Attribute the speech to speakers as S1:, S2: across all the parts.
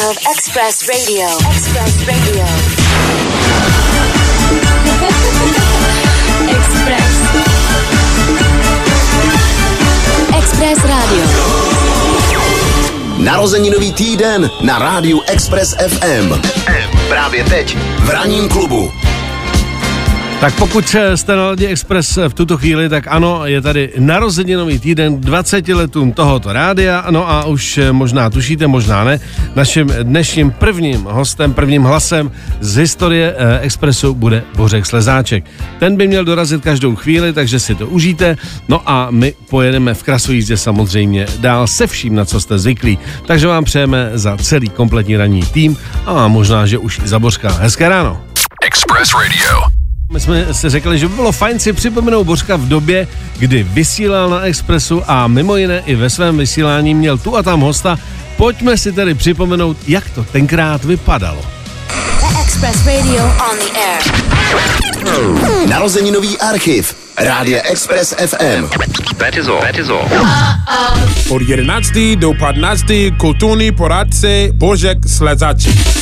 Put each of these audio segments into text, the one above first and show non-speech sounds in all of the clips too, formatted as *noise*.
S1: of Express Radio. Express Radio. Express. Express Radio.
S2: Narozeninový týden na rádiu Express FM. Právě teď v ranním klubu.
S3: Tak pokud jste na Ladě Express v tuto chvíli, tak ano, je tady narozeninový týden 20 letům tohoto rádia, no a už možná tušíte, možná ne, naším dnešním prvním hostem, prvním hlasem z historie eh, Expressu bude Bořek Slezáček. Ten by měl dorazit každou chvíli, takže si to užijte, no a my pojedeme v krasojízdě samozřejmě dál se vším, na co jste zvyklí. Takže vám přejeme za celý kompletní ranní tým a možná, že už i za Bořka. Hezké ráno.
S4: Express Radio.
S3: My jsme si řekli, že by bylo fajn si připomenout Bořka v době, kdy vysílal na Expressu a mimo jiné i ve svém vysílání měl tu a tam hosta. Pojďme si tedy připomenout, jak to tenkrát vypadalo.
S1: Express Radio on the air.
S2: Narozeninový archiv. Rádia Express FM.
S4: That is all. That is all.
S5: Od 11. do 15. kulturní poradce Božek Slezaček.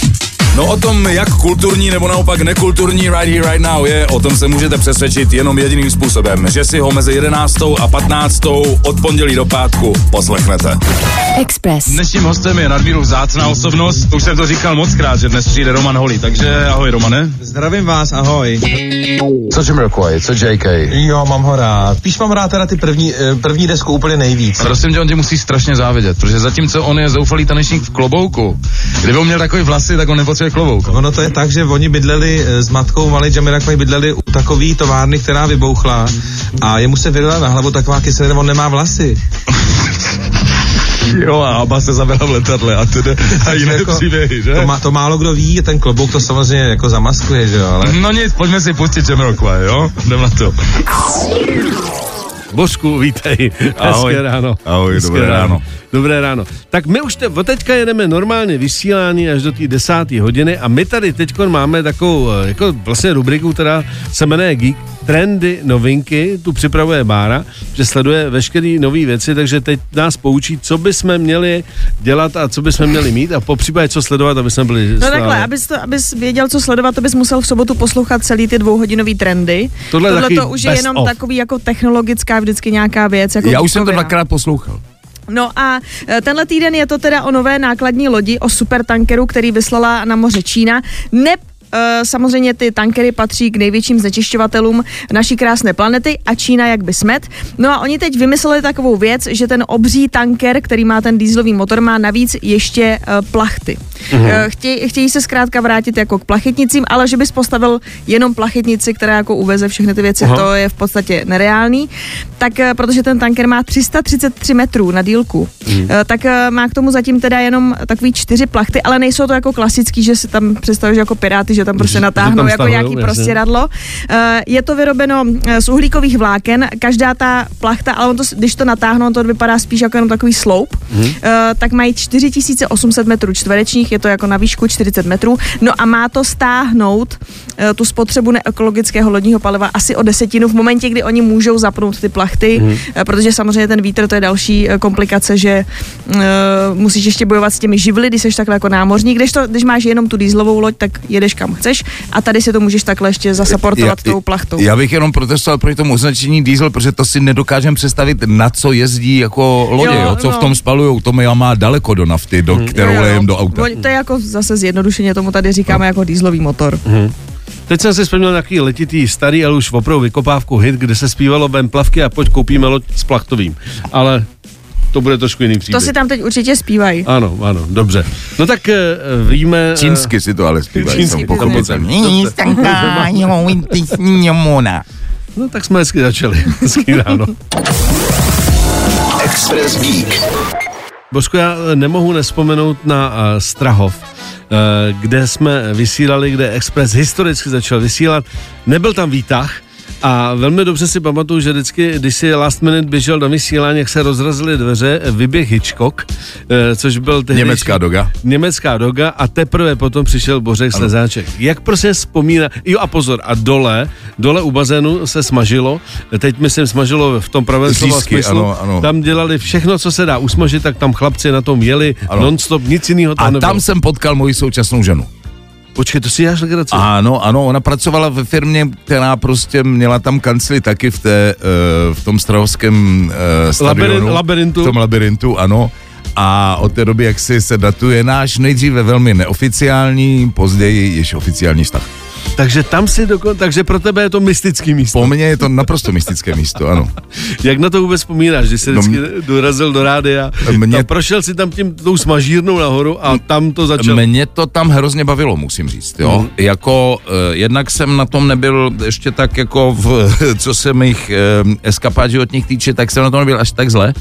S6: No o tom, jak kulturní nebo naopak nekulturní Right Here Right Now je, o tom se můžete přesvědčit jenom jediným způsobem, že si ho mezi 11. a 15. od pondělí do pátku poslechnete.
S1: Express.
S6: Dnešním hostem je nadmíru vzácná osobnost, už jsem to říkal moc krát, že dnes přijde Roman Holý, takže ahoj Romane.
S7: Zdravím vás, ahoj.
S8: Co Jamiroquai, co JK?
S7: Jo, mám ho rád. Spíš mám rád teda ty první, eh, první desku úplně nejvíc.
S6: Prosím tě, on tě musí strašně závidět, protože zatímco on je zoufalý tanečník v klobouku, kdyby on měl takový vlasy, tak on nepotřebuje klobouk.
S7: Ono to je tak, že oni bydleli eh, s matkou malý Jamiroquai bydleli u takové továrny, která vybouchla a jemu se vylila na hlavu taková kyselina, on nemá vlasy. *laughs*
S6: Jo, a Abba se zabila v letadle a tedy *laughs* a jiné
S7: Jako-
S6: příběhy, že?
S7: To, má, to málo kdo ví, ten klobouk to samozřejmě jako zamaskuje, že jo, ale...
S6: No nic, pojďme si pustit Jamiroquai, jo? Jdem na to.
S3: Božku, vítej.
S6: Ahoj.
S3: Hezké ráno.
S6: Ahoj,
S3: Hezké
S6: dobré ráno.
S3: Dobré ráno. Tak my už te, teďka jedeme normálně vysílání až do té desáté hodiny a my tady teď máme takovou eh, jako vlastně rubriku, která se jmenuje Geek Trendy, novinky, tu připravuje Bára, že sleduje veškeré nové věci, takže teď nás poučí, co bychom měli dělat a co bychom měli mít a po případě co sledovat, aby jsme byli
S9: No
S3: stále.
S9: takhle, abys, to, abys věděl, co sledovat, to bys musel v sobotu poslouchat celý ty dvouhodinový trendy.
S3: Tohle je
S9: Tohle to už je jenom
S3: of.
S9: takový jako technologická vždycky nějaká věc. Jako
S6: Já už jsem to dvakrát poslouchal.
S9: No a e, tenhle týden je to teda o nové nákladní lodi, o supertankeru, který vyslala na moře Čína. Ne e, Samozřejmě ty tankery patří k největším znečišťovatelům naší krásné planety a Čína jak by smet. No a oni teď vymysleli takovou věc, že ten obří tanker, který má ten dýzlový motor, má navíc ještě e, plachty. Mm-hmm. Chtějí, chtějí se zkrátka vrátit jako k plachetnicím, ale že bys postavil jenom plachetnici, která jako uveze všechny ty věci,
S3: Aha.
S9: to je v podstatě nereálný. Tak eh, protože ten tanker má 333 metrů na dílku, mm. tak eh, má k tomu zatím teda jenom takový čtyři plachty, ale nejsou to jako klasický, že si tam představíš jako piráty, že tam prostě natáhnou
S3: tam
S9: jako nějaký
S3: jasně.
S9: prostěradlo. Eh, Je to vyrobeno eh, z uhlíkových vláken, každá ta plachta, ale on to, když to natáhnou, to vypadá spíš jako jenom takový sloup, eh, tak mají 4800 metrů čtverečních, je to jako na výšku 40 metrů, no a má to stáhnout tu spotřebu neekologického lodního paliva asi o desetinu v momentě, kdy oni můžou zapnout ty plachty, eh, protože samozřejmě ten vítr to je další komplikace, že uh, musíš ještě bojovat s těmi živly, když jsi takhle jako námořník, když, to, když máš jenom tu dýzlovou loď, tak jedeš kam chceš a tady si to můžeš takhle ještě zasaportovat tou plachtou.
S6: Já bych jenom protestoval proti tomu označení diesel, protože to si nedokážem představit, na co jezdí jako lodě,
S9: Jo,
S6: jo, co
S9: no.
S6: v tom spalujou, to mi má daleko do nafty, do, kterou
S9: Jo, jo.
S6: lejem do auta.
S9: To je jako zase zjednodušeně tomu tady říkáme jako dýzlový motor.
S3: Teď jsem si vzpomněl nějaký letitý starý, ale už opravdu vykopávku hit, kde se zpívalo Bem plavky a pojď koupíme loď s plachtovým. Ale to bude trošku jiný
S9: To
S3: příběh.
S9: si tam teď určitě zpívají.
S3: Ano, ano, dobře. No tak eh, víme... eh,
S6: Čínsky si to ale zpívají,
S3: Čínsky,
S6: pochopil.
S3: No tak jsme hezky začali. *laughs* Hezký ráno.
S2: Express Geek.
S3: Božko, já eh, nemohu nespomenout na uh, Strahov, uh, kde jsme vysílali, kde Express historicky začal vysílat. Nebyl tam výtah, A velmi dobře si pamatuju, že vždycky, když si last minute běžel do vysílání, jak se rozrazily dveře, vyběh Hitchcock, eh, což byl tehdy
S6: Německá doga.
S3: Německá doga a teprve potom přišel Bořek Slezáček. Jak prostě vzpomíná, jo a pozor, a dole, dole u bazénu se smažilo, teď myslím smažilo v tom pravém slova smyslu,
S6: ano, ano.
S3: tam dělali všechno, co se dá usmažit, tak tam chlapci na tom jeli
S6: Ano.
S3: non-stop, nic jiného tam
S6: A
S3: nebylo.
S6: tam jsem potkal moji současnou ženu.
S3: Počkej, to si děláš legraci.
S6: Ano, ano, ona pracovala ve firmě, která prostě měla tam kancli taky v, té, uh, v tom strahovském uh, stadionu.
S3: Labyrin- labyrintu.
S6: V tom labirintu, ano. A od té doby, jak si se datuje náš nejdříve velmi neoficiální, později již oficiální vztah.
S3: Takže tam si dokon, takže pro tebe je to mystický místo.
S6: Po mně je to naprosto mystické místo, ano. *laughs*
S3: Jak na to vůbec vzpomínáš, když jsi
S6: No,
S3: vždycky dorazil do rádia,
S6: Mě-
S3: mě... prošel si tam tím tou smažírnou nahoru a tam to začalo.
S6: Mě to tam hrozně bavilo, musím říct, jo.
S3: Mhm.
S6: Jako, uh, jednak jsem na tom nebyl ještě tak jako, v, *laughs* co se mých uh, eskapát životních týče, tak jsem na tom nebyl až tak zle.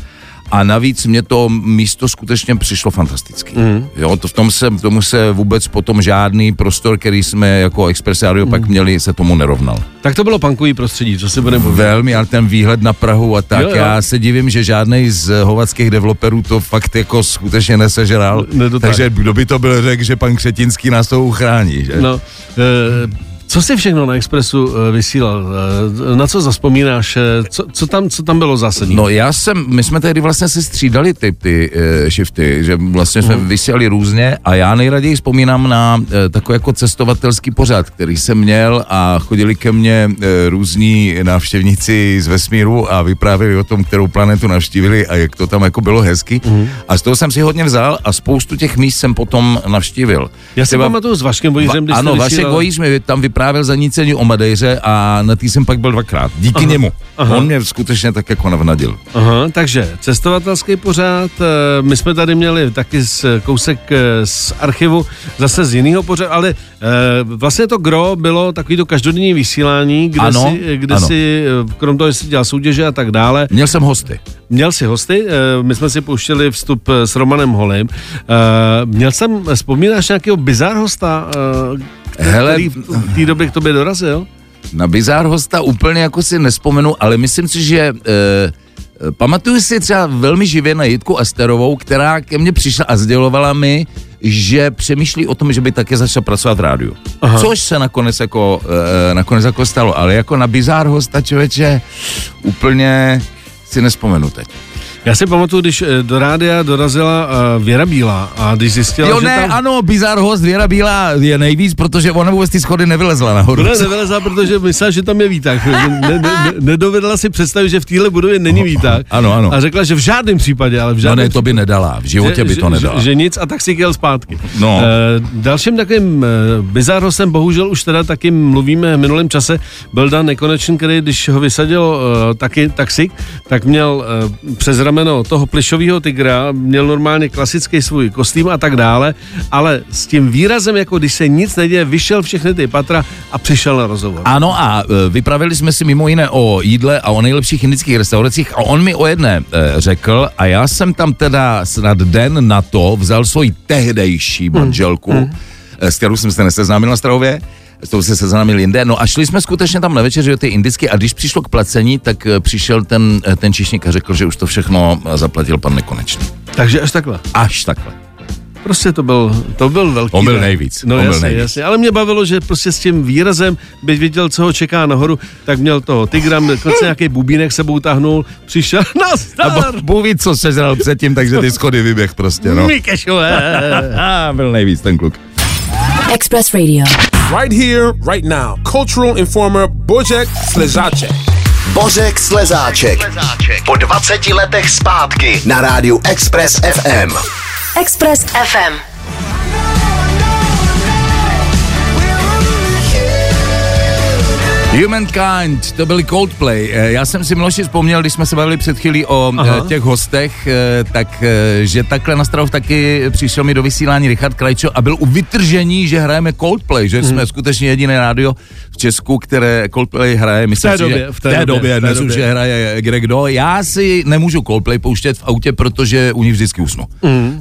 S6: A navíc mě to místo skutečně přišlo fantasticky.
S3: Mhm.
S6: Mm. Jo, to v tom se, tomu se vůbec potom žádný prostor, který jsme jako Express Radio
S3: Mhm.
S6: pak měli, se tomu nerovnal.
S3: Tak to bylo punkový prostředí, co si budeme povědět.
S6: Velmi, ale ten výhled na Prahu a tak,
S3: Jo, jo.
S6: já se divím, že žádný z hovadských developerů to fakt jako skutečně nesežral.
S3: Nedotáhl.
S6: Takže kdo by to byl řekl, že pan Křetinský nás to uchrání, že?
S3: No, e, co jsi všechno na Expressu e, vysílal? E, na co zaspomínáš? E, co, co, tam, co tam bylo zásadní?
S6: No já jsem, my jsme tehdy vlastně si střídali ty, ty uh, shifty, že vlastně jsme
S3: Mhm.
S6: vysílali různě a já nejraději vzpomínám na uh, takový jako cestovatelský pořad, který jsem měl a chodili ke mně uh, různí návštěvníci z vesmíru a vyprávěli o tom, kterou planetu navštívili a jak to tam jako bylo hezky.
S3: Mhm.
S6: A z toho jsem si hodně vzal a spoustu těch míst jsem potom navštívil.
S3: Já si pamatuju s Vaškem Vojířem, když
S6: ano, Vašek Vojíř mi tam vyprávěl zanícení o Madejře a na tý jsem pak byl dvakrát. Díky
S3: Aha,
S6: němu.
S3: aha.
S6: On mě skutečně tak jako navnadil.
S3: Aha, takže cestovatelský pořád, e, my jsme tady měli taky z, kousek e, z archivu, zase z jiného pořadu, ale e, vlastně to gro bylo takový to každodenní vysílání, kde,
S6: Ano,
S3: si, kde
S6: ano.
S3: si, krom toho, že si dělal soutěže a tak dále,
S6: Měl jsem hosty.
S3: Měl si hosty, eh, my jsme si pouštěli vstup eh, s Romanem Holem. Eh, Měl jsem, vzpomínáš nějakého bizár hosta, eh,
S6: Hele,
S3: který v té době k tobě dorazil?
S6: Na bizár hosta úplně jako si nespomenu, ale myslím si, že e, pamatuju si třeba velmi živě na Jitku Asterovou, která ke mně přišla a sdělovala mi, že přemýšlí o tom, že by také začala pracovat v rádiu.
S3: Aha.
S6: Což se nakonec jako, e, nakonec jako stalo, ale jako na bizár hosta člověče úplně si nespomenu teď.
S3: Já si pamatuju, když eh, do rádia dorazila eh, Věra Bílá a když zjistila,
S6: Jo
S3: že
S6: ne,
S3: tam...
S6: ano, bizár host Věra Bílá je nejvíc, protože ona vůbec ty schody nevylezla nahoru.
S3: Ne, nevylezla, protože myslela, že tam je výtah. Ne, ne, ne, nedovedla si představit, že v téhle budově není výtah.
S6: Ano, ano.
S3: A řekla, že v žádném případě, ale v
S6: No
S3: žádném
S6: ne, to by nedala, v životě by
S3: že,
S6: to nedala.
S3: Že, že nic a tak si jel zpátky.
S6: No.
S3: E, dalším takovým e, bizarosem, bohužel už teda taky mluvíme v minulém čase, byl Dan Nekonečný, který když ho vysadil e, taky taxik, tak měl e, přes rameno toho plišového tygra, měl normálně klasický svůj kostým a tak dále, ale s tím výrazem, jako když se nic neděje, vyšel všechny ty patra a přišel na rozhovor.
S6: Ano a e, vypravili jsme si mimo jiné o jídle a o nejlepších indických restauracích a on mi o jedné e, řekl a já jsem tam teda snad den na to vzal svoji tehdejší manželku, mm. s kterou jsem se neseznámil na Strahově, s tou se seznámil jinde, no a šli jsme skutečně tam na večeři do ty indicky a když přišlo k placení, tak e, přišel ten, e, ten číšník a řekl, že už to všechno e, zaplatil pan Nekonečný.
S3: Takže až takhle.
S6: Až takhle.
S3: Prostě to byl, to byl velký.
S6: On byl nejvíc,
S3: No
S6: on byl
S3: jasně,
S6: nejvíc.
S3: jasně. Ale mě bavilo, že prostě s tím výrazem, byť viděl, co ho čeká nahoru, tak měl toho tygra, dokonce nějaký bubínek sebou tahnul, přišel na
S6: A
S3: star.
S6: bo- Bůh ví, co sežral předtím, takže ty schody vyběh prostě, no.
S3: Mikešové.
S6: A *laughs* byl nejvíc ten kluk.
S1: Express Radio.
S5: Right here, right now. Cultural informer Božek Slezáček.
S2: Božek Slezáček. Po 20 letech zpátky na rádiu Express FM.
S1: Express FM.
S6: Humankind, to byli Coldplay. Eh, Já jsem si Miloši vzpomněl, když jsme se bavili před chvílí o
S3: Aha.
S6: Aha. těch hostech, eh, tak eh, že takhle na Strahov taky přišel mi do vysílání Richard Krajčo a byl u vytržení, že hrajeme Coldplay, že jsme skutečně jediné rádio v Česku, které Coldplay hraje. Myslím
S3: té
S6: si,
S3: době,
S6: že
S3: v té
S6: v té
S3: době,
S6: době,
S3: v té
S6: dnes
S3: době.
S6: už hraje kde kdo. Já si nemůžu Coldplay pouštět v autě, protože u ní vždycky usnu.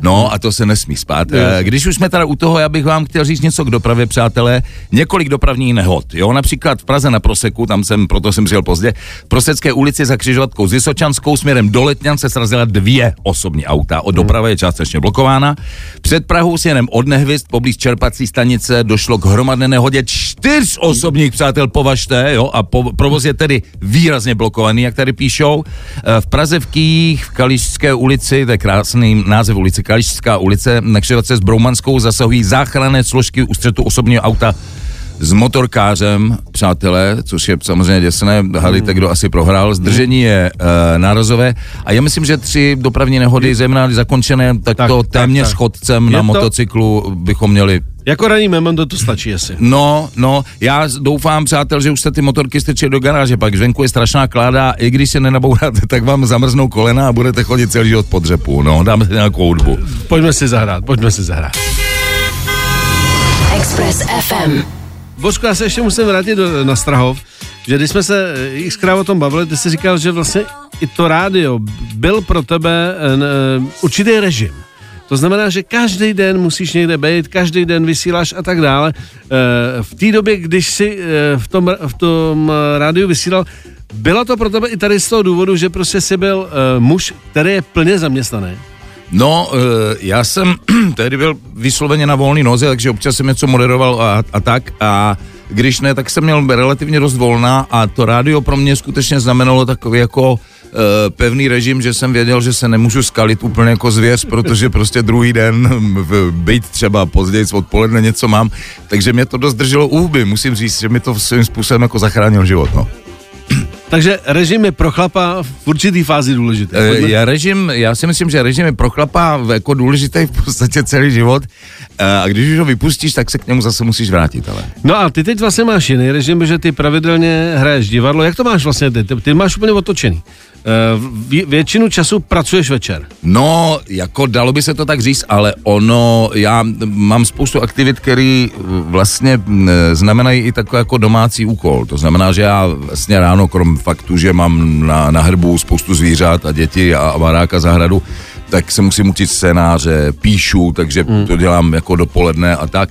S6: No a to se nesmí spát. Eh, Když už jsme teda u toho, já bych vám chtěl říct něco k dopravě, přátelé. Několik dopravních nehod. Jo, například v Praze na na Proseku, tam jsem, proto jsem přijel pozdě. V Prosecké ulici za křižovatkou s Vysočanskou směrem do Letňan se srazila dvě osobní auta. Od doprava je částečně blokována. Před Prahou s jenem od Nehvist poblíž čerpací stanice došlo k hromadné nehodě čtyř osobních přátel považte, jo, a po, provoz je tedy výrazně blokovaný, jak tady píšou. E, V Praze v Kých, v Kališské ulici, to je krásný název ulice, Kališská ulice, na křižovatce s Broumanskou zasahují záchranné složky u střetu osobního auta s motorkářem, přátelé, což je samozřejmě děsné, hadejte, kdo asi prohrál. Zdržení je e, nárazové a já myslím, že tři dopravní nehody, zejména zakončené, tak,
S3: Tak,
S6: to
S3: tak,
S6: téměř
S3: tak.
S6: chodcem
S3: Je
S6: na
S3: to-
S6: motocyklu bychom měli
S3: Jako ranní memento to stačí asi.
S6: No, no, já doufám, přátel, že už jste ty motorky strčili do garáže, pak zvenku je strašná kláda, i když se nenabouráte, tak vám zamrznou kolena a budete chodit celý život po dřepu, no, dáme si nějakou hudbu.
S3: Pojďme si zahrát, pojďme si zahrát.
S1: Express FM.
S3: Božku, já se ještě musím vrátit do, na Strahov, že když jsme se eh, xkrát o tom bavili, ty jsi říkal, že vlastně i to rádio byl pro tebe eh, n- eh, určitý režim. To znamená, že každý den musíš někde být, každý den vysíláš a tak dále. V té době, když jsi v tom, v tom rádiu vysílal, bylo to pro tebe i tady z toho důvodu, že prostě jsi byl muž, který je plně zaměstnaný?
S6: No, eh, já jsem *clears throat* tehdy byl vysloveně na volný noze, takže občas jsem něco moderoval a, a tak a když ne, tak jsem měl relativně dost volna a to rádio pro mě skutečně znamenalo takový jako eh, pevný režim, že jsem věděl, že se nemůžu skalit úplně jako zvěř, protože *laughs* prostě druhý den v, být třeba později odpoledne něco mám, takže mě to dost drželo huby, musím říct, že mi to svým způsobem jako zachránil život, no.
S3: Takže režim je pro chlapa v určitý fázi důležitý.
S6: Eh,
S3: Pojďme-
S6: Já, režim, já si myslím, že režim je pro chlapa jako důležitý v podstatě celý život Eh, a když už ho vypustíš, tak se k němu zase musíš vrátit. Ale.
S3: No a ty teď vlastně máš jiný režim, že ty pravidelně hraješ divadlo. Jak to máš vlastně? Ty, ty máš úplně otočený. Vě, většinu času pracuješ večer.
S6: No, jako dalo by se to tak říct, ale ono, já mám spoustu aktivit, které vlastně mm, znamenají i takový jako domácí úkol. To znamená, že já vlastně ráno, krom faktu, že mám na, na hrbu spoustu zvířat a děti a, a baráka zahradu, tak se musím učit scénáře, píšu, takže
S3: Hmm.
S6: to dělám jako dopoledne a tak.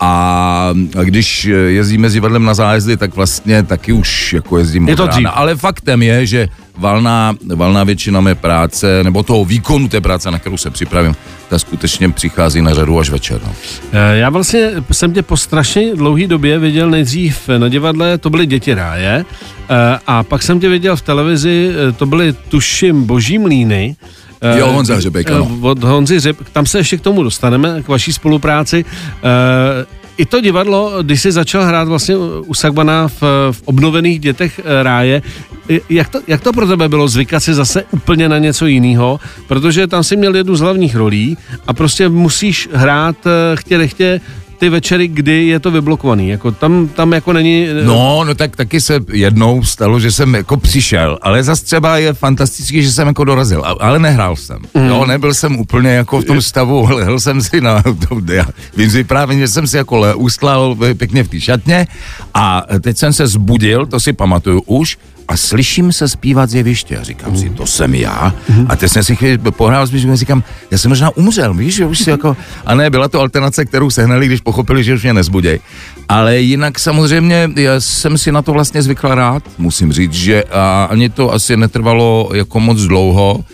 S6: A, když jezdíme s divadlem na zájezdy, tak vlastně taky už jako jezdím
S3: Je
S6: od
S3: to
S6: rána. Ale faktem je, že valná, valná většina mé práce, nebo toho výkonu té práce, na kterou se připravím, ta skutečně přichází na řadu až večer. No.
S3: Eh, Já vlastně jsem tě po strašně dlouhé době viděl nejdřív na divadle, to byly Děti ráje, eh, a pak jsem tě viděl v televizi, eh, to byly tuším Boží mlíny. Eh,
S6: Jo, Honza Hřebejk, ano.
S3: eh, Od Honzy Hřeb, tam se ještě k tomu dostaneme, k vaší spolupráci. Eh, I to divadlo, když jsi začal hrát vlastně u Sagbana v, v obnovených dětech eh, ráje, eh, jak to, jak to pro tebe bylo zvykat si zase úplně na něco jiného, protože tam si měl jednu z hlavních rolí a prostě musíš hrát eh, chtě nechtě ty večery, kdy je to vyblokovaný. Jako tam, tam jako není... eh,
S6: No, no tak taky se jednou stalo, že jsem jako přišel, ale zase třeba je fantastický, že jsem jako dorazil, ale nehrál jsem. Mm. Jo, nebyl jsem úplně jako v tom stavu, *laughs* lehl jsem si na, to, já vím si právě, že jsem si jako le, ustlal pěkně v té šatně a teď jsem se zbudil, to si pamatuju už, a slyším se zpívat z jeviště a říkám si, to jsem já. A teď jsem si chvíli pohrál s a říkám, já jsem možná umřel, víš, že už si jako, a ne, byla to alternace, kterou sehnali, když pochopili, že už mě nezbuděj. Ale jinak samozřejmě já jsem si na to vlastně zvykl rád, musím říct, že a ani to asi netrvalo jako moc dlouho,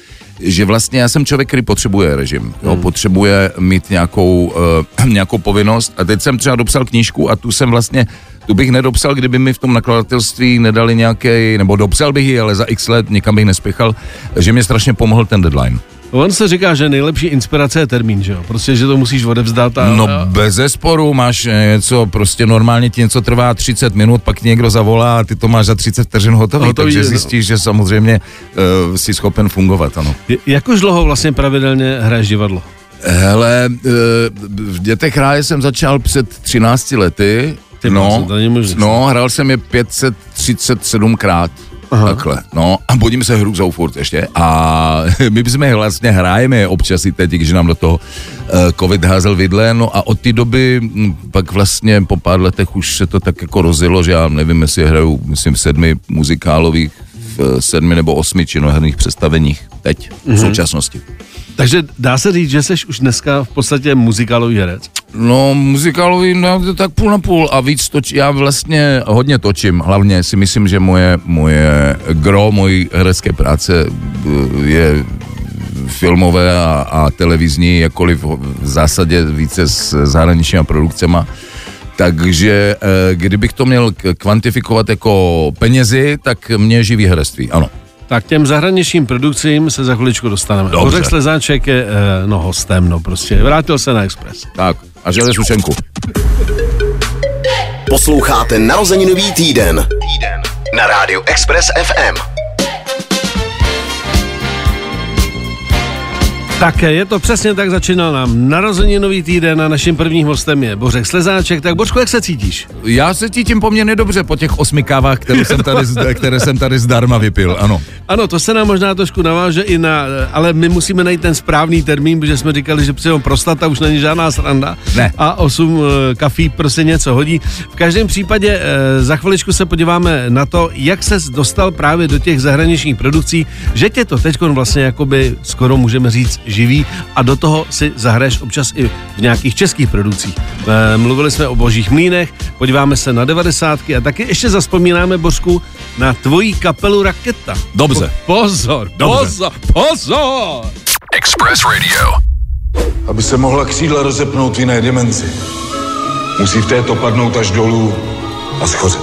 S6: že vlastně já jsem člověk, který potřebuje režim, jo, potřebuje mít nějakou, uh, *clears throat* nějakou povinnost a teď jsem třeba dopsal knížku a tu jsem vlastně, tu bych nedopsal, kdyby mi v tom nakladatelství nedali nějaký, nebo dopsal bych ji, ale za x let nikam bych nespěchal, že mě strašně pomohl ten deadline.
S3: On se říká, že nejlepší inspirace je termín, že jo? Prostě, že to musíš odevzdat a...
S6: No
S3: a
S6: bez zesporu máš něco, prostě normálně ti něco trvá 30 minut, pak ti někdo zavolá a ty to máš za 30 vteřin hotový,
S3: Hotový,
S6: takže
S3: no.
S6: zjistíš, že samozřejmě uh, jsi schopen fungovat, ano.
S3: Je- Jak už dlouho vlastně pravidelně hraješ divadlo?
S6: Hele, eh, v Dětech ráje jsem začal před 13 lety.
S3: Ty
S6: no, no, hrál jsem je 537 krát. Aha. Takhle, no a budím se hrůzou furt ještě a *laughs* my jsme vlastně hrajeme občas i teď, když nám do toho uh, covid házel vidle, no a od té doby hm, pak vlastně po pár letech už se to tak jako rozjelo, že já nevím, jestli hraju, myslím, v sedmi muzikálových, v eh, sedmi nebo osmi činoherných představeních teď, v současnosti.
S3: Takže dá se říct, že jsi už dneska v podstatě muzikálový herec?
S6: No, muzikálový, no, tak půl na půl a víc toč, já vlastně hodně točím, hlavně si myslím, že moje, moje gro, mojí herecké práce eh, je filmové a, a televizní, jakkoliv v zásadě více s zahraničníma produkcema. Takže eh, kdybych to měl kvantifikovat jako penězi, tak mě živí herectví, ano.
S3: Tak těm zahraničním produkcím se za chviličku dostaneme.
S6: Dobře.
S3: Slezáček je, eh, no hostem, no prostě. Vrátil se na Express.
S6: Tak, a žele sušenku.
S2: Posloucháte narozeninový týden. Na rádiu Express FM.
S3: Tak je to přesně tak, začínal nám narozeninový týden a naším prvním hostem je Bořek Slezáček. Tak Bořku, jak se cítíš?
S6: Já se cítím poměrně dobře po těch osmi kávách, které jsem tady, které jsem tady zdarma vypil, ano.
S3: Ano, to se nám možná trošku naváže i na, ale my musíme najít ten správný termín, protože jsme říkali, že přijel prostata už není žádná sranda.
S6: Ne.
S3: A 8 eh, kafí prostě něco hodí. V každém případě eh, za chviličku se podíváme na to, jak se dostal právě do těch zahraničních produkcí, že tě to teď vlastně jakoby skoro můžeme říct živí a do toho si zahraješ občas i v nějakých českých produkcích. Eh, Mluvili jsme o božích mlínech, podíváme se na devadesátky a taky ještě zaspomínáme, Božku, na tvoji kapelu Raketa.
S6: Dobře.
S3: Po- Pozor,
S6: Dobře.
S3: pozor, pozor!
S4: Express Radio.
S10: Aby se mohla křídla rozepnout v jiné dimenzi, musí v této padnout až dolů a schořet.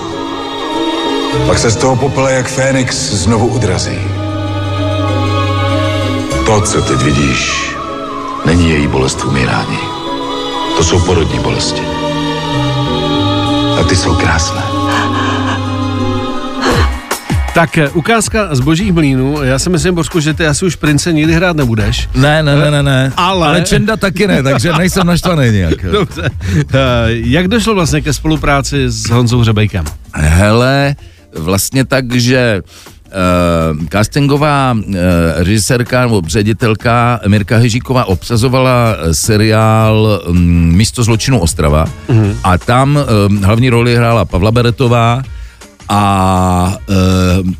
S10: Pak se z toho popele jak Fénix znovu odrazí. To, co teď vidíš, není její bolest v umírání. To jsou porodní bolesti. A ty jsou krásné.
S3: Tak eh, ukázka z božích mlínů. Já si myslím, Božku, že ty asi už prince nikdy hrát nebudeš.
S6: Ne, ne, ne, ne, ne.
S3: Ale-
S6: Ale Čenda taky ne, takže nejsem naštvaný nějak. *laughs*
S3: Dobře. Eh, Jak došlo vlastně ke spolupráci s Honzou Řebejkem?
S6: Hele, vlastně tak, že Uh, castingová uh, režisérka nebo ředitelka Mirka Hežíková obsazovala eh, seriál um, Místo zločinu Ostrava mm-hmm. a tam um, hlavní roli hrála Pavla Beretová a uh,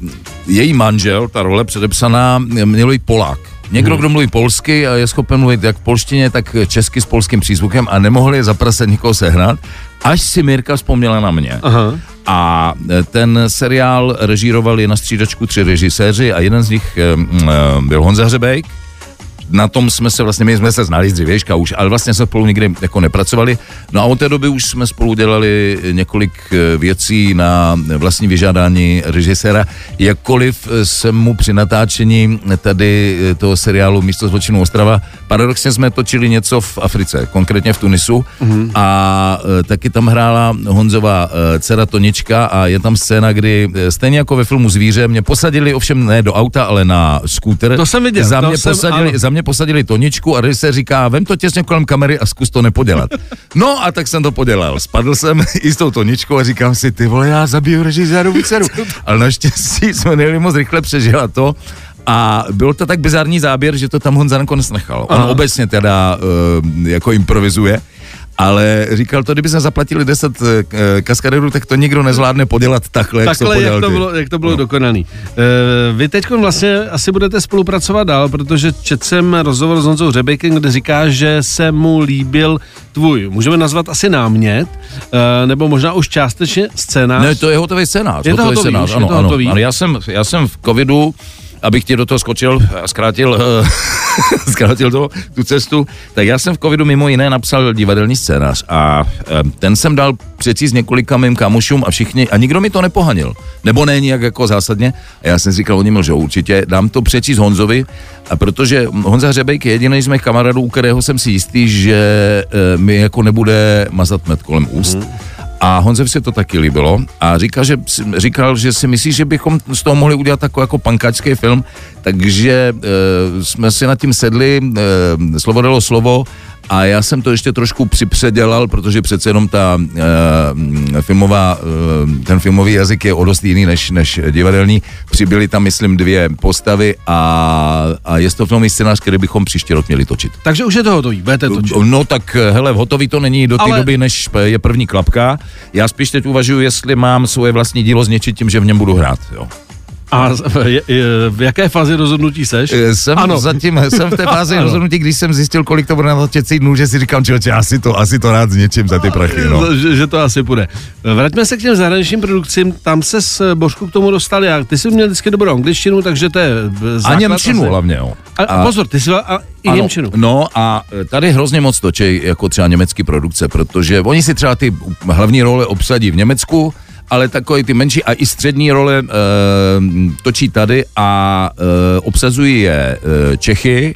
S6: její manžel, ta role předepsaná, měl být Polák. Někdo, kdo mluví polsky a je schopen mluvit jak v polštině, tak česky s polským přízvukem a nemohli zapraset nikoho sehnat, až si Mirka vzpomněla na mě.
S3: Aha.
S6: A e, ten seriál režírovali na střídačku tři režiséři a jeden z nich e, e, byl Honza Hřebejk, na tom jsme se vlastně, my jsme se znali z dřívějška už, ale vlastně jsme spolu nikdy jako nepracovali. No a od té doby už jsme spolu dělali několik eh, věcí na vlastní vyžádání režiséra, jakkoliv eh, jsem mu při natáčení tady eh, toho seriálu Místo zločinu Ostrava, paradoxně jsme točili něco v Africe, konkrétně v Tunisu mm-hmm. a taky tam hrála Honzová dcera Tonička a je tam scéna, kdy stejně jako ve filmu Zvíře, mě posadili ovšem ne do auta, ale na skúter.
S3: To jsem viděl,
S6: Za mě,
S3: jsem-
S6: posadili,
S3: ano.
S6: za mě posadili Toničku a režisér říká, vem to těsně kolem kamery a zkus to nepodělat. No a tak jsem to podělal. Spadl jsem *laughs* i s tou Toničkou a říkám si, ty vole, já zabiju režisérovu dceru. *laughs* Ale naštěstí jsme nejeli moc rychle přežila to. A byl to tak bizarní záběr, že to tam Honza nakonec nechal. On
S3: Aha.
S6: obecně teda uh, jako improvizuje, ale říkal to, kdyby jsme zaplatili 10 uh, kaskadérů, tak to nikdo nezvládne podělat takhle, jak to
S3: Takhle,
S6: podělal
S3: jak to bylo, jak to bylo no. dokonaný. E, vy teď vlastně asi budete spolupracovat dál, protože četl jsem rozhovor s Honzou Řebejkem, kde říká, že se mu líbil tvůj, můžeme nazvat asi námět, e, nebo možná už částečně scénář.
S6: Ne, to je hotový scénář.
S3: Je to
S6: hotový
S3: hotový,
S6: scénář,
S3: už je
S6: ano,
S3: to
S6: ano.
S3: hotový.
S6: ano. Já jsem, já jsem v covidu, abych ti do toho skočil a zkrátil, eh, *laughs* zkrátil to, tu cestu, tak já jsem v covidu mimo jiné napsal divadelní scénář a eh, ten jsem dal přečíst několika mým kamošům a všichni, a nikdo mi to nepohanil. Nebo ne nijak jako zásadně. A já jsem říkal, oni že určitě, dám to přečíst Honzovi, a protože Honza Hřebejk je jediný z mých kamarádů, u kterého jsem si jistý, že eh, mi jako nebude mazat med kolem úst.
S3: Mhm.
S6: A Honzev si to taky líbilo. A říkal, že, říkal, že si myslí, že bychom z toho mohli udělat takový jako pankáčský film, takže e, jsme si nad tím sedli, e, slovo dalo slovo a já jsem to ještě trošku připředělal, protože přece jenom ta e, filmová, e, ten filmový jazyk je o dost jiný než, než divadelní. Přibyly tam, myslím, dvě postavy a, a je to filmový scénář, který bychom příští rok měli točit.
S3: Takže už je to hotový, budete točit.
S6: No tak hele, hotový to není do té
S3: Ale-
S6: doby, než je první klapka. Já spíš teď uvažuji, jestli mám svoje vlastní dílo zničit tím, že v něm budu hrát. Jo.
S3: A je, je, v jaké fázi rozhodnutí seš?
S6: Eh, Jsem
S3: Ano.
S6: zatím, jsem v té fázi *laughs*
S3: Ano.
S6: rozhodnutí, když jsem zjistil, kolik to bude na letěcí dnů, že si říkám, člověče, asi to, asi to rád s něčím za ty prachy, no. *laughs*
S3: Že, že to asi půjde. Vraťme se k těm zahraničním produkcím, tam se s Božku k tomu dostali a ty jsi měl vždycky dobrou angličtinu, takže to je eh,
S6: A
S3: základ
S6: Němčinu
S3: asi.
S6: hlavně, jo.
S3: A, a pozor, ty jsi a, i
S6: Ano,
S3: Němčinu.
S6: No a e, tady hrozně moc točí jako třeba německý produkce, protože oni si třeba ty hlavní role obsadí v Německu, ale takové ty menší a i střední role e, točí tady a e, obsazují je e, Čechy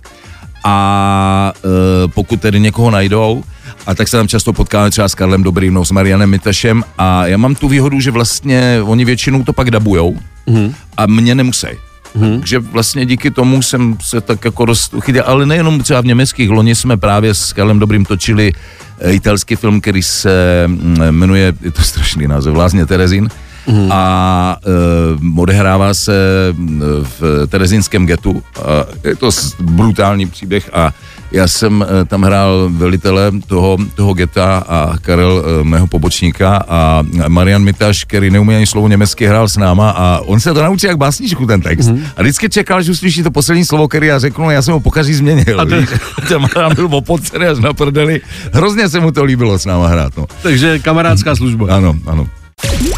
S6: a e, pokud tedy někoho najdou, a tak se tam často potkáme třeba s Karlem Dobrýmnou, s Marianem Mitašem a já mám tu výhodu, že vlastně oni většinou to pak dabujou
S3: Mhm.
S6: a mě nemusí. Hmm. Takže vlastně díky tomu jsem se tak jako dost uchytil, ale nejenom třeba v německých, loni jsme právě s Karlem Dobrým točili eh, italský film, který se mm, jmenuje, je to *laughs* strašný název, Lázně Terezín,
S3: Mhm.
S6: a e, odehrává se mm, v terezínském getu. A je to brutální příběh a já jsem e, tam hrál velitele toho, toho geta a Karel e, mého pobočníka a Marian Mitaš, který neumí ani slovo německy, hrál s náma a on se to naučil jak básničku ten text.
S3: Mhm.
S6: Mm-hmm. A vždycky čekal, že uslyší to poslední slovo, který já řeknu, a já jsem ho pokaždý změnil.
S3: A
S6: víš? *laughs* Ten Marian byl opocený až na prdeli. Hrozně se mu to líbilo s náma hrát. No.
S3: Takže kamarádská služba.
S6: Ano, ano.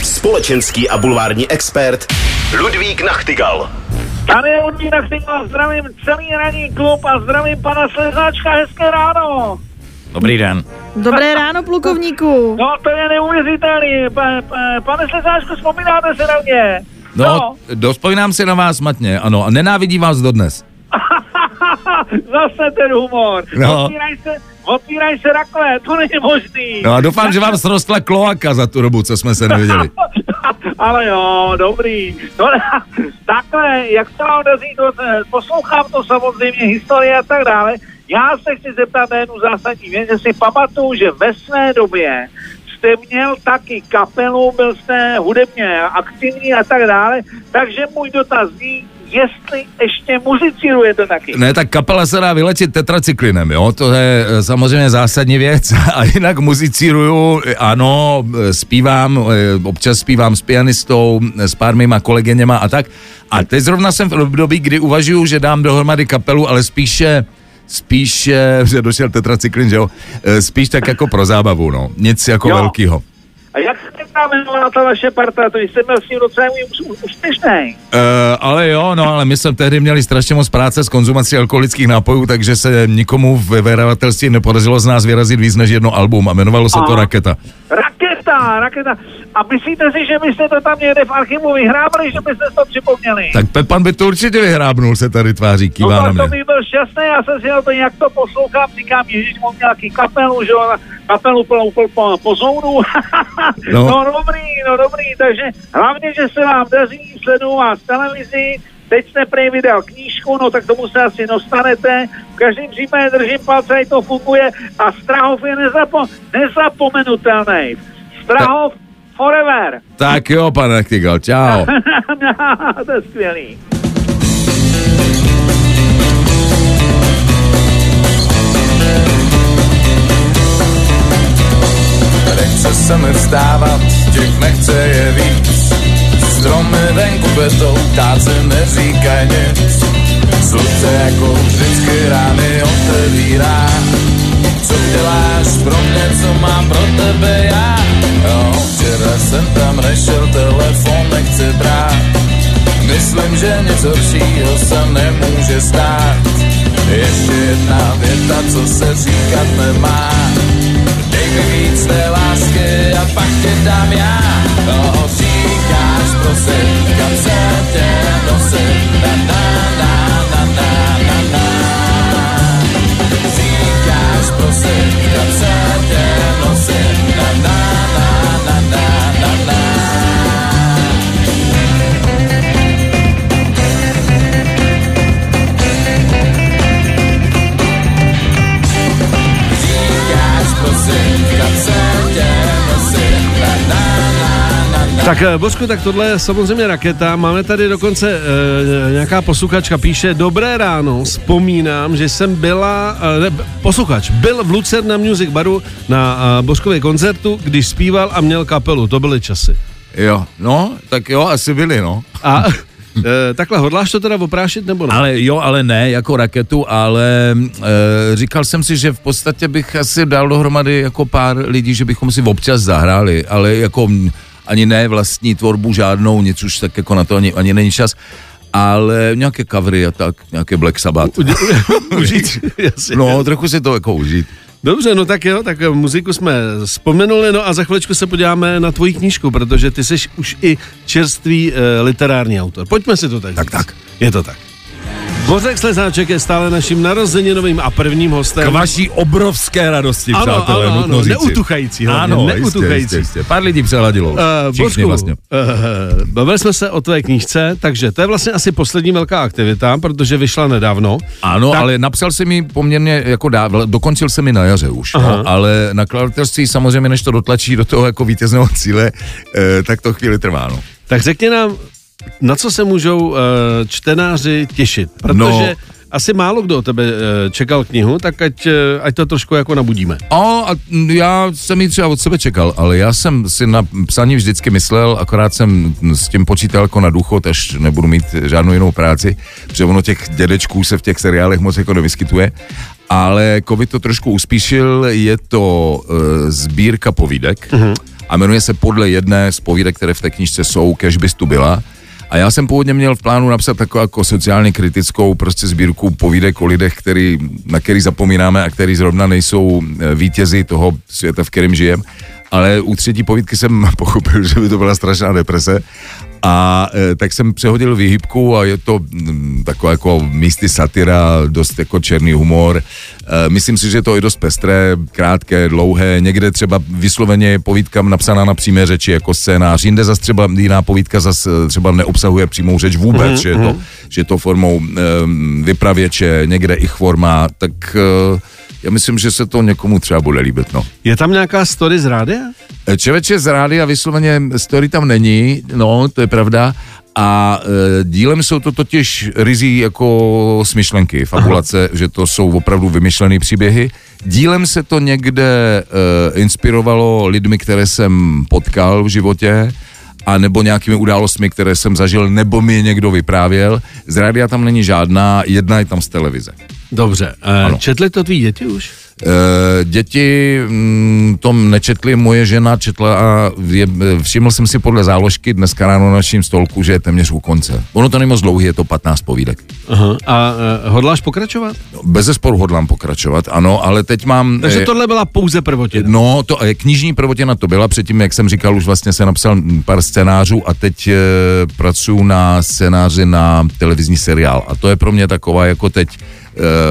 S2: Společenský a bulvární expert Ludvík Nachtigal.
S11: Tady je Ludvík Nachtigal, zdravím celý ranní klub a zdravím pana Slezáčka, hezké ráno.
S6: Dobrý den.
S9: Dobré ráno, plukovníku.
S11: No, to je neuvěřitelný. Pa, pa, pane Slezáčku, vzpomínáte se na mě?
S6: No, dospomínám si na vás matně, ano, a nenávidím vás dodnes. *laughs*
S11: Zase ten humor.
S6: No.
S11: Otvíraj se, otvíraj se rakle, to není možný.
S6: No a doufám, že vám srostla kloaka za tu dobu, co jsme se neviděli. *laughs*
S11: Ale jo, dobrý. No, *laughs* takhle, jak se vám daří, to, eh, poslouchám to samozřejmě, historie a tak dále. Já se chci zeptat na jednu zásadní věc, že si pamatuju, že ve své době jste měl taky kapelu, byl jste hudebně aktivní a tak dále, takže můj dotaz zní, jestli ještě muzicírujete taky.
S6: Ne, tak kapela se dá vylečit tetracyklinem, jo, to je eh, samozřejmě zásadní věc. *laughs* A jinak muzicíruju, eh, ano, eh, zpívám, občas zpívám s pianistou, s pár mýma kolegyněma a tak. A teď zrovna jsem v období, kdy uvažuju, že dám dohromady kapelu, ale spíše spíše, *laughs* že došel tetracyklin, že jo, spíš tak jako pro zábavu, no, nic jako
S11: Jo.
S6: velkýho.
S11: A jak jmenovala ta vaše parta, to jste byl s tím docela ús- úspěšný.
S6: Uh, ale jo, no, ale my jsme tehdy měli strašně moc práce s konzumací alkoholických nápojů, takže se nikomu ve vydavatelství nepodařilo z nás vyrazit víc než jedno album a jmenovalo se to
S11: Aha.
S6: Raketa.
S11: Raketa, raketa. A myslíte si, že byste to tam někde v archivu vyhrábali, že byste to připomněli?
S6: Tak Pepan by to určitě vyhrábnul, se tady tváří,
S11: No
S6: kývá na
S11: tak to
S6: mě.
S11: bych byl šťastný, já jsem si na to nějak to poslouchám, říkám, Ježíš, mám nějaký kapelu, že kapelu plnou po, po, zónu. no.
S6: No.
S11: no. dobrý, no dobrý, takže hlavně, že se vám daří, v televizi, teď jste prej vydal knížku, no tak tomu se asi dostanete. V každém případě držím palce, ať to funguje a Strahov je nezapo- nezapomenutelný. Strahov forever.
S6: Tak jo, pane Tygal, čau. *laughs*
S11: to je skvělý.
S12: Se mi vstávat, těch nechce je víc. Stromy venku betou, ptáci neříkaj nic. Slunce jako vždycky rány otevírá. Co děláš pro mě, co mám pro tebe já? Jo, včera jsem tam nešel, telefon nechci brát. Myslím, že nic horšího se nemůže stát. Ještě jedna věta, co se říkat nemá. Dej mi víc té lásky a pak tě dám já. No, říkáš prosím, kam se tě nosit. Na, na, na,
S3: Tak eh, Božku, tak tohle je samozřejmě raketa. Máme tady dokonce e, nějaká posluchačka, píše Dobré ráno, vzpomínám, že jsem byla, e, ne, posluchač, byl v Lucerna Music Baru na e, Božkově koncertu, když zpíval a měl kapelu, to byly časy.
S6: Jo, no, tak jo, asi byli, no.
S3: A *laughs* E, takhle, hodláš to teda oprášit nebo ne?
S6: Ale jo, ale ne jako raketu, ale e, říkal jsem si, že v podstatě bych asi dal dohromady jako pár lidí, že bychom si občas zahráli, ale jako ani ne vlastní tvorbu žádnou, nic už tak jako na to ani, ani není čas, ale nějaké covery a tak, nějaké Black Sabbath.
S3: Užít, *laughs* jasně.
S6: No, trochu si to jako užít.
S3: Dobře, no tak jo, tak muziku jsme vzpomenuli, no a za chviličku se podíváme na tvoji knížku, protože ty jsi už i čerstvý e, literární autor. Pojďme si to teď
S6: Tak,
S3: říct.
S6: tak.
S3: Je to tak. Bořek Slezáček je stále naším narozeninovým a prvním hostem.
S6: K vaší obrovské radosti,
S3: Ano,
S6: přátelé,
S3: ano,
S6: nutno
S3: ano,
S6: říci.
S3: neutuchající hlavně,
S6: Ano,
S3: neutuchající.
S6: Jistě, jistě, jistě. Pár lidí přehladilo.
S3: Uh,
S6: Všichni
S3: Božku,
S6: vlastně.
S3: uh, bavili jsme se o tvé knížce, takže to je vlastně asi poslední velká aktivita, protože vyšla nedávno.
S6: Ano,
S3: Tak-
S6: ale napsal jsem mi poměrně jako dávno, dokončil jsem mi na jaře už,
S3: Aha.
S6: no, ale nakladatelství samozřejmě, než to dotlačí do toho jako vítězného cíle, eh, tak to chvíli trvá, no.
S3: Tak řekni nám, na co se můžou uh, čtenáři těšit, protože
S6: No.
S3: asi málo kdo o tebe uh, čekal knihu, tak ať, uh, ať to trošku jako nabudíme.
S6: O, a já jsem ji třeba od sebe čekal, ale já jsem si na psaní vždycky myslel, akorát jsem s tím počítal jako na důchod, až nebudu mít žádnou jinou práci, protože ono těch dědečků se v těch seriálech moc jako nevyskytuje. Ale covid to trošku uspíšil, je to uh, sbírka povídek
S3: Mhm.
S6: a jmenuje se podle jedné z povídek, které v té knižce jsou, Kež bys tu byla. A já jsem původně měl v plánu napsat takovou jako sociálně kritickou prostě sbírku povídek o lidech, který, na který zapomínáme a který zrovna nejsou eh, vítězi toho světa, v kterém žijem. Ale u třetí povídky jsem *laughs* pochopil, že by to byla strašná deprese. A e, tak jsem přehodil výhybku a je to mm, taková jako místy satira, dost jako černý humor. E, myslím si, že to je dost pestré, krátké, dlouhé, někde třeba vysloveně je povídka napsaná na přímé řeči jako scénář, jinde zase třeba jiná povídka zase třeba neobsahuje přímou řeč vůbec,
S3: Mhm,
S6: že, je to,
S3: mhm.
S6: že je to formou e, vypravěče, někde ich forma, tak e, já myslím, že se to někomu třeba bude líbit, no.
S3: Je tam nějaká story z rádia?
S6: Čeveče z rádia vysloveně story tam není, no, to je pravda. A e, dílem jsou to totiž rizí jako smyšlenky, fabulace, Aha. že to jsou opravdu vymyšlené příběhy. Dílem se to někde e, inspirovalo lidmi, které jsem potkal v životě, a nebo nějakými událostmi, které jsem zažil, nebo mi je někdo vyprávěl. Z rádia tam není žádná, jedna je tam z televize.
S3: Dobře, e, četli to tví děti už?
S6: E, děti mm, to nečetli, moje žena četla a je, všiml jsem si podle záložky dneska ráno na naším stolku, že je téměř u konce. Ono to není moc dlouhý, je to 15 povídek.
S3: Aha. A e, hodláš pokračovat?
S6: Bez zesporu hodlám pokračovat, ano, ale teď mám...
S3: Takže
S6: eh,
S3: tohle byla pouze prvotina.
S6: No, to eh, knižní prvotina to byla, předtím, jak jsem říkal, už vlastně se napsal pár scénářů a teď e, pracuji na scénáři na televizní seriál. A to je pro mě taková jako teď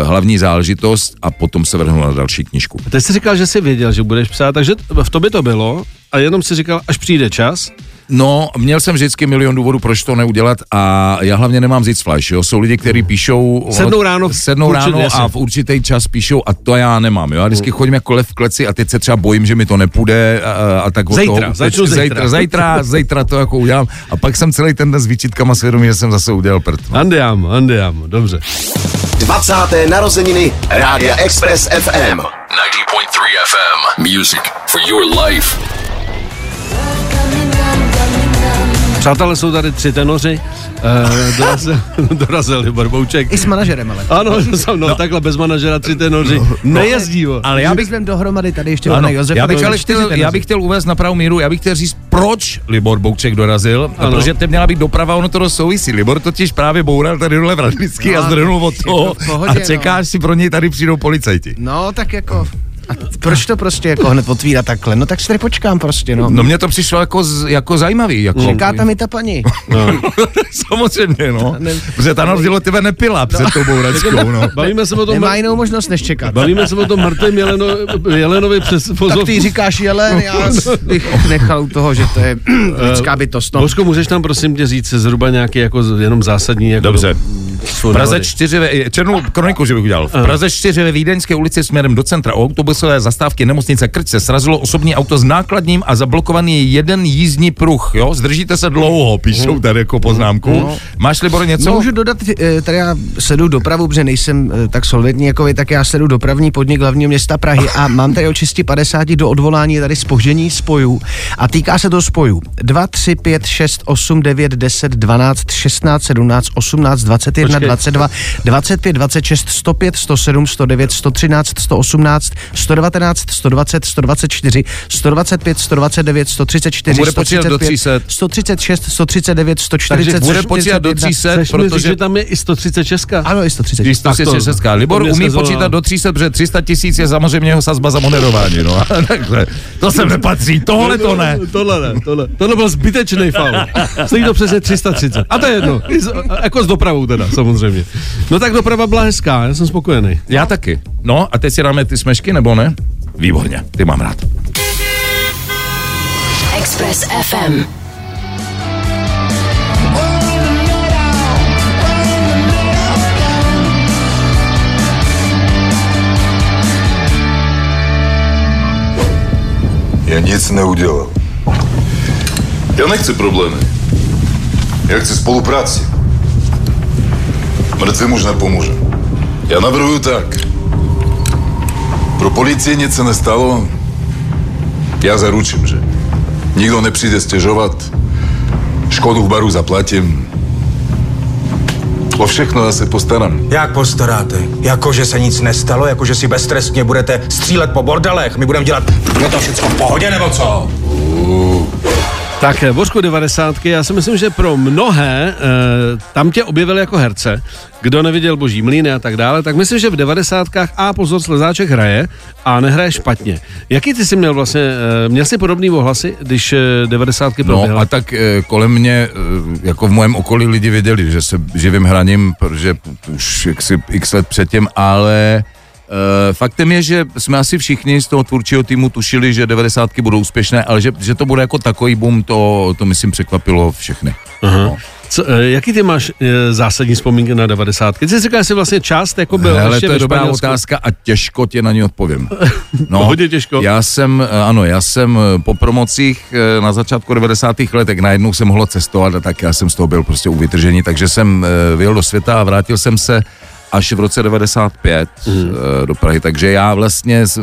S6: hlavní záležitost a potom se vrhnu na další knížku.
S3: A Teď jsi říkal, že jsi věděl, že budeš psát, takže v tobě to bylo a jenom si říkal, až přijde čas.
S6: No, měl jsem vždycky milion důvodů, proč to neudělat a já hlavně nemám zíc flash, jo. Jsou lidi, kteří píšou...
S3: Sednou ráno
S6: Sednou
S3: určitě,
S6: ráno
S3: jasně.
S6: a v určitý čas píšou a to já nemám, jo. Já vždycky chodím jako lev v kleci a teď se třeba bojím, že mi to nepůjde a, a tak od
S3: Zítra,
S6: toho,
S3: začnu zítra.
S6: zítra, zítra, zítra to jako udělám a pak jsem celý ten den s výčitkama svědomí, že jsem zase udělal prd. no.
S3: Andiamo, andiamo, dobře.
S2: 20. narozeniny Rádia Express FM.
S4: 90.3 FM. Music for your life.
S3: Přátelé, jsou tady tři tenoři. Uh, dorazil, *laughs* dorazil Libor Bouček.
S13: I s manažerem, ale.
S3: Ano, no, *laughs* no, takhle bez manažera tři tenoři no, nejezdí. No,
S6: ale já bych
S13: Zvem dohromady tady ještě
S6: Ano,
S13: pana Josefa.
S6: já bych, ale
S13: čtyři
S6: chtěl,
S13: tenoři.
S6: já bych chtěl uvést na pravou míru, já bych chtěl říct, proč Libor Bouček dorazil,
S3: Ano.
S6: protože to měla být doprava, ono to souvisí. Libor totiž právě boural tady dole v Radlicky
S13: No,
S6: a zdrhnul od
S13: to
S6: toho
S13: v pohodě,
S6: a čeká, až si pro něj tady přijdou policajti.
S13: No, tak jako... A proč to prostě jako hned otvírat takhle? No tak si tady počkám prostě, no.
S6: No mně to přišlo jako, z, jako zajímavý. Jako,
S13: Čeká tam i ta paní.
S3: No. *laughs*
S6: Samozřejmě, no.
S13: Ne-
S6: Protože ta na rozdíl tebe nepila před tou bouračkou, no. *laughs*
S3: Bavíme se o tom,
S13: Nemá jinou možnost, než čekat.
S3: bavíme se o tom mrtvém Jeleno, Jelenovi přes
S13: Tak ty říkáš jelen, já *laughs* bych nechal u toho, že to je lidská bytost. No.
S3: Božko, můžeš tam prosím tě říct zhruba nějaký jako z- jenom zásadní jako
S6: Dobře. V Praze
S3: nehody.
S6: 4, ve- černou kroniku, že bych udělal. V Praze 4 ve Vídeňské ulici směrem do centra o autobusové zastávky nemocnice Krč se srazilo osobní auto s nákladním a zablokovaný je jeden jízdní pruh, jo? Zdržíte se dlouho, píšou tady jako poznámku.
S13: No.
S6: Máš, Libor, něco?
S13: Můžu dodat, eh, tady já sleduju dopravu, protože nejsem eh, tak solidní jako vy, tak já sleduju dopravní podnik hlavního města Prahy a mám tady od 650 do odvolání tady spoždění spojů a týká se to spojů 2, 3, 5, 6, 8, 9, 10, 12, 16, 17, 18, 21,
S3: Počkej.
S13: 22, 25, 26, 105, 107, 109, 113, 118, 119, 120, 124, 125, 129, 134,
S6: Bude počítat do 300.
S13: 136, 139, 140,
S3: Takže
S6: bude počítat do
S13: 141.
S6: 300,
S3: Chceš mi říct,
S6: protože
S3: že tam je i 136?
S13: Ano, i 130.
S6: Když to si šestka. Libor
S3: to mě
S6: umí počítat do 300, protože 300 tisíc je samozřejmě jeho sazba za moderování. No. *laughs* Takže to sem nepatří, tohle to ne. *laughs*
S3: Tohle ne, tohle. Tohle byl zbytečný faul. Stojí to přesně 330. A to je jedno. Jako s dopravou teda, samozřejmě. No tak doprava byla hezká, já jsem spokojený.
S6: Já taky. No a teď si dáme ty smešky, nebo ne? Výborně, ty mám rád.
S14: Express FM.
S15: Já nic neudělal.
S16: Já nechci problémy.
S15: Já chci spolupráci. Mrtvým už nepomůže. Já navrhuju tak. Pro policii nic se nestalo. Já zaručím, že nikdo nepřijde stěžovat. Škodu v baru zaplatím. O všechno já se postarám.
S17: Jak postaráte? Jako, že se nic nestalo? Jako, že si beztrestně budete střílet po bordelech? My budeme dělat... Je to všechno v pohodě, nebo co?
S3: Tak, eh, Božku 90. já si myslím, že pro mnohé eh, tam tě objevili jako herce, kdo neviděl Boží mlýny a tak dále, tak myslím, že v 90. a pozor, Slezáček hraje a nehraje špatně. Jaký ty jsi měl vlastně, eh, měl jsi podobný ohlasy, když eh, 90.
S6: No
S3: proběhla?
S6: a tak eh, kolem mě, jako v mém okolí lidi věděli, že se živím hraním, protože už jaksi x let předtím, ale Uh, faktem je, že jsme asi všichni z toho tvůrčího týmu tušili, že 90. budou úspěšné, ale že, že to bude jako takový boom, to, to myslím překvapilo všechny.
S3: Aha. Co, eh, jaký ty máš eh, zásadní vzpomínky na 90? Ty jsi říkal, že jsi vlastně část jako byl
S6: Ale
S3: ještě
S6: to je dobrá
S3: Španělsku.
S6: otázka a těžko tě na ní odpovím. *laughs*
S3: No, hodně těžko.
S6: Já jsem, eh, ano, já jsem po promocích na začátku 90. letech najednou se mohlo cestovat a tak já jsem z toho byl prostě u vytržení, takže jsem vyjel do světa a vrátil jsem se až v roce 95 mm. do Prahy, takže já vlastně s,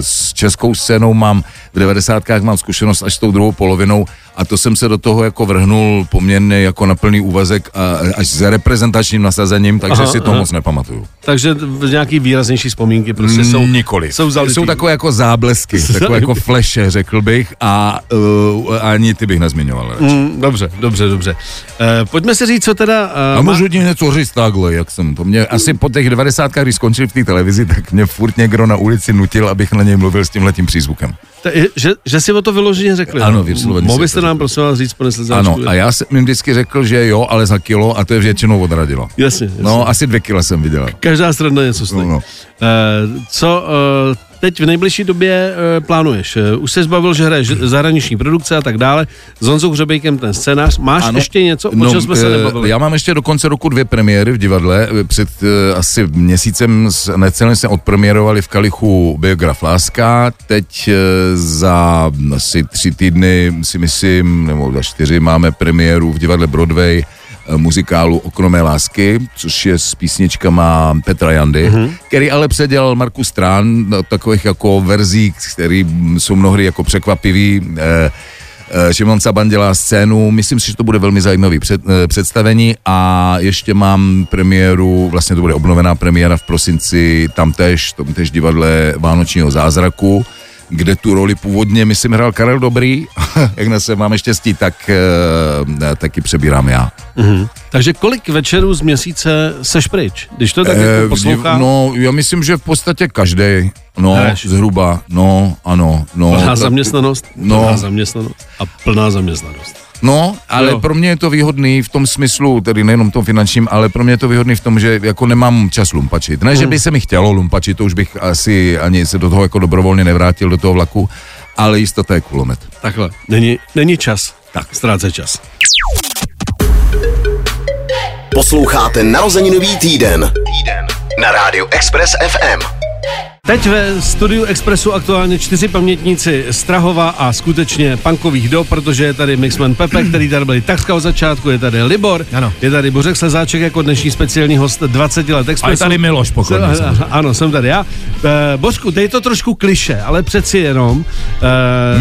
S6: s českou scénou mám v 90. mám zkušenost až s tou druhou polovinou a to jsem se do toho jako vrhnul poměrně jako na plný úvazek a až s reprezentačním nasazením, takže
S3: Aha,
S6: si to
S3: aha.
S6: moc nepamatuju.
S3: Takže nějaký výraznější vzpomínky prostě jsou...
S6: Nikoli.
S3: Jsou, zalitý.
S6: jsou takové jako záblesky, *laughs* takové jako fleše, řekl bych, a uh, ani ty bych nezmiňoval. radši.
S3: Mm, dobře, dobře, dobře. Uh, pojďme si říct, co teda... Uh,
S6: A můžu ti něco říct takhle, jak jsem to mě, asi po těch 90. když skončil v té televizi, tak mě furt někdo na ulici nutil, abych na něj mluvil s tímhletím přízvukem.
S3: T- je- že, že si o to vyloženě řekli.
S6: Ano,
S3: no?
S6: vysloveně
S3: Mohl byste nám prosím vás říct, pane Slezáčku?
S6: Ano, a já jsem jim vždycky řekl, že jo, ale za kilo a to je většinou odradilo.
S3: Jasně, jasně.
S6: No, asi dvě kila jsem viděl.
S3: Každá strana něco stojí.
S6: No, no.
S3: Uh, co uh, teď v nejbližší době uh, plánuješ? Uh, už jsi zbavil, že hraješ zahraniční produkce a tak dále. S Honzou Hřebejkem ten scénář. Máš
S6: Ano.
S3: ještě něco, o
S6: No,
S3: čem jsme se
S6: eh,
S3: nebavili?
S6: Já mám ještě do konce roku dvě premiéry v divadle. Před eh, asi měsícem s- necelým jsme odpremiérovali v Kalichu Biograf Láska. Teď eh, za asi tři týdny si myslím, nebo za čtyři máme premiéru v divadle Broadway muzikálu Okno mé lásky, což je s písničkama Petra Jandy, mm-hmm. který ale předělal Marku Strán, takových jako verzí, které jsou mnohdy jako překvapivý. Eh, Eh, Šimon Saban dělá scénu, myslím si, že to bude velmi zajímavý před, eh, představení a ještě mám premiéru, vlastně to bude obnovená premiéra v prosinci tamtéž, tamtéž divadle Vánočního zázraku, kde tu roli původně, myslím, hrál Karel Dobrý, *laughs* jak na se máme štěstí, tak eh, taky přebírám já.
S3: Mhm. Takže kolik večerů z měsíce seš pryč? Když to tak
S6: Eh,
S3: jako poslouchám.
S6: No, já myslím, že v podstatě každý. No,
S3: Hraješ.
S6: zhruba, no, ano, no.
S3: Plná zaměstnanost,
S6: no.
S3: plná zaměstnanost a plná zaměstnanost.
S6: No, ale
S3: Jo.
S6: pro mě je to výhodný v tom smyslu, tedy nejenom v tom finančním, ale pro mě je to výhodný v tom, že jako nemám čas lumpačit. Ne, že
S3: Hmm.
S6: by se mi chtělo lumpačit, to už bych asi ani se do toho jako dobrovolně nevrátil do toho vlaku, ale jistota je kulomet.
S3: Takhle, není, není čas. Tak. Ztrácet čas.
S2: Posloucháte narozeninový týden. Na rádiu Express FM.
S3: Teď ve studiu Expressu aktuálně čtyři pamětníci z Trahova a skutečně punkových dob, protože je tady Mixman Pepe, který tady byli takřka od začátku, je tady Libor, ano. je tady Bořek Slezáček jako dnešní speciální host 20 let Expressu.
S6: A je tady Miloš, pokorně,
S3: Jsem-. Ano, jsem tady já. E, Bořku, je to trošku kliše, ale přeci jenom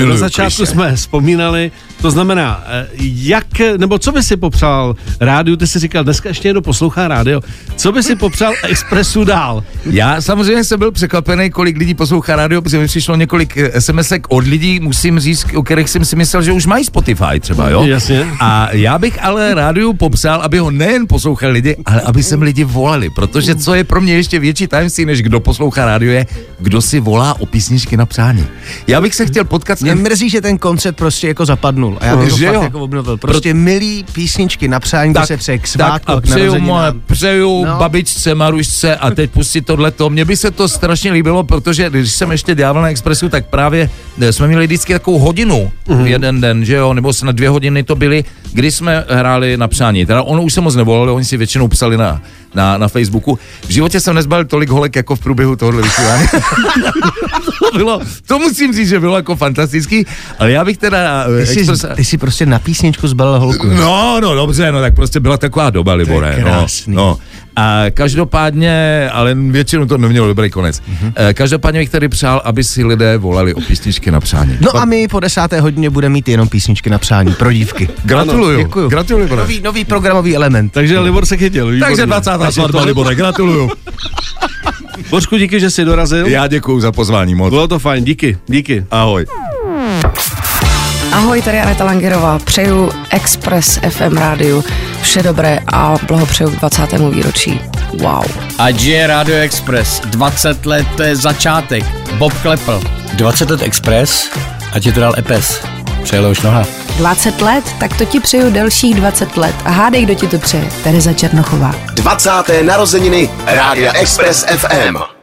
S3: e, na začátku
S6: klišé.
S3: jsme vzpomínali, to znamená, e, jak, nebo co by si popřál rádiu, ty jsi říkal, dneska ještě někdo poslouchá rádio, co by si popřál Expressu dál?
S6: Já samozřejmě jsem byl překvapený, kolik lidí poslouchá rádio, protože mi přišlo několik eh, SMSek od lidí, musím říct, o kterých jsem si myslel, že už mají Spotify třeba, jo?
S3: Jasně.
S6: A já bych ale rádiu popsal, aby ho nejen poslouchali lidi, ale aby sem lidi volali, protože co je pro mě ještě větší tajemství, než kdo poslouchá rádio, je, kdo si volá o písničky na přání. Já bych se chtěl potkat s
S13: Mě mrzí, že ten koncept prostě jako zapadnul. A já bych ho
S6: Že
S13: fakt
S6: jo?
S13: jako obnovil. Prostě milý písničky na přání, kdo se přeje k
S6: tak
S13: svátku,
S6: a
S13: k
S6: přeju moje, přeju
S13: no.
S6: babičce, Marušce a teď pustit tohleto. Mně by se to strašně líbilo, protože když jsem ještě dělal na Expressu, tak právě eh, jsme měli vždycky takovou hodinu
S3: Mhm.
S6: mm-hmm. jeden den, že jo, nebo snad dvě hodiny to byly, kdy jsme hráli na přání. Teda ono už se moc nevolali, oni si většinou psali na, na, na Facebooku. V životě jsem nezbalil tolik holek jako v průběhu tohohle vysílání. *laughs* to bylo, to musím říct, že bylo jako fantastický, ale já bych teda... eh,
S13: Ty jsi,
S6: Express-
S13: ty jsi prostě na písničku zbalil holku.
S6: No, no, dobře, no tak prostě byla taková doba, Libore. No,
S13: krásný.
S6: no. A každopádně, ale většinou to nemělo dobrý konec.
S13: Mhm.
S6: Mm-hmm. Každopádně bych tady přál, aby si lidé volali o písničky na přání.
S13: No a my po desáté hodině budeme mít jenom písničky na přání pro dívky. *laughs*
S6: Gratuluju.
S13: Děkuju.
S6: Gratuluju.
S13: Nový, nový programový element.
S3: Takže Libor se chytil. výborně.
S6: Takže 20. svatba, Libore, gratuluju. *laughs*
S3: Bořku, díky, že jsi dorazil.
S6: Já děkuju za pozvání moc.
S3: Bylo to fajn, díky, díky.
S6: Ahoj.
S1: Ahoj, tady Aneta Langerová. Přeju Express FM rádiu vše dobré a blahopřeju k 20. výročí. Wow.
S18: Ať je Radio Express. 20 let, to je začátek. Bob Klepl. 20 let Express, ať je to dál EPES. Přejele už noha.
S14: 20 let? Tak to ti přeju delších 20 let. A hádej, kdo ti to přeje. Tereza Černochová.
S2: 20. narozeniny Rádia Express FM.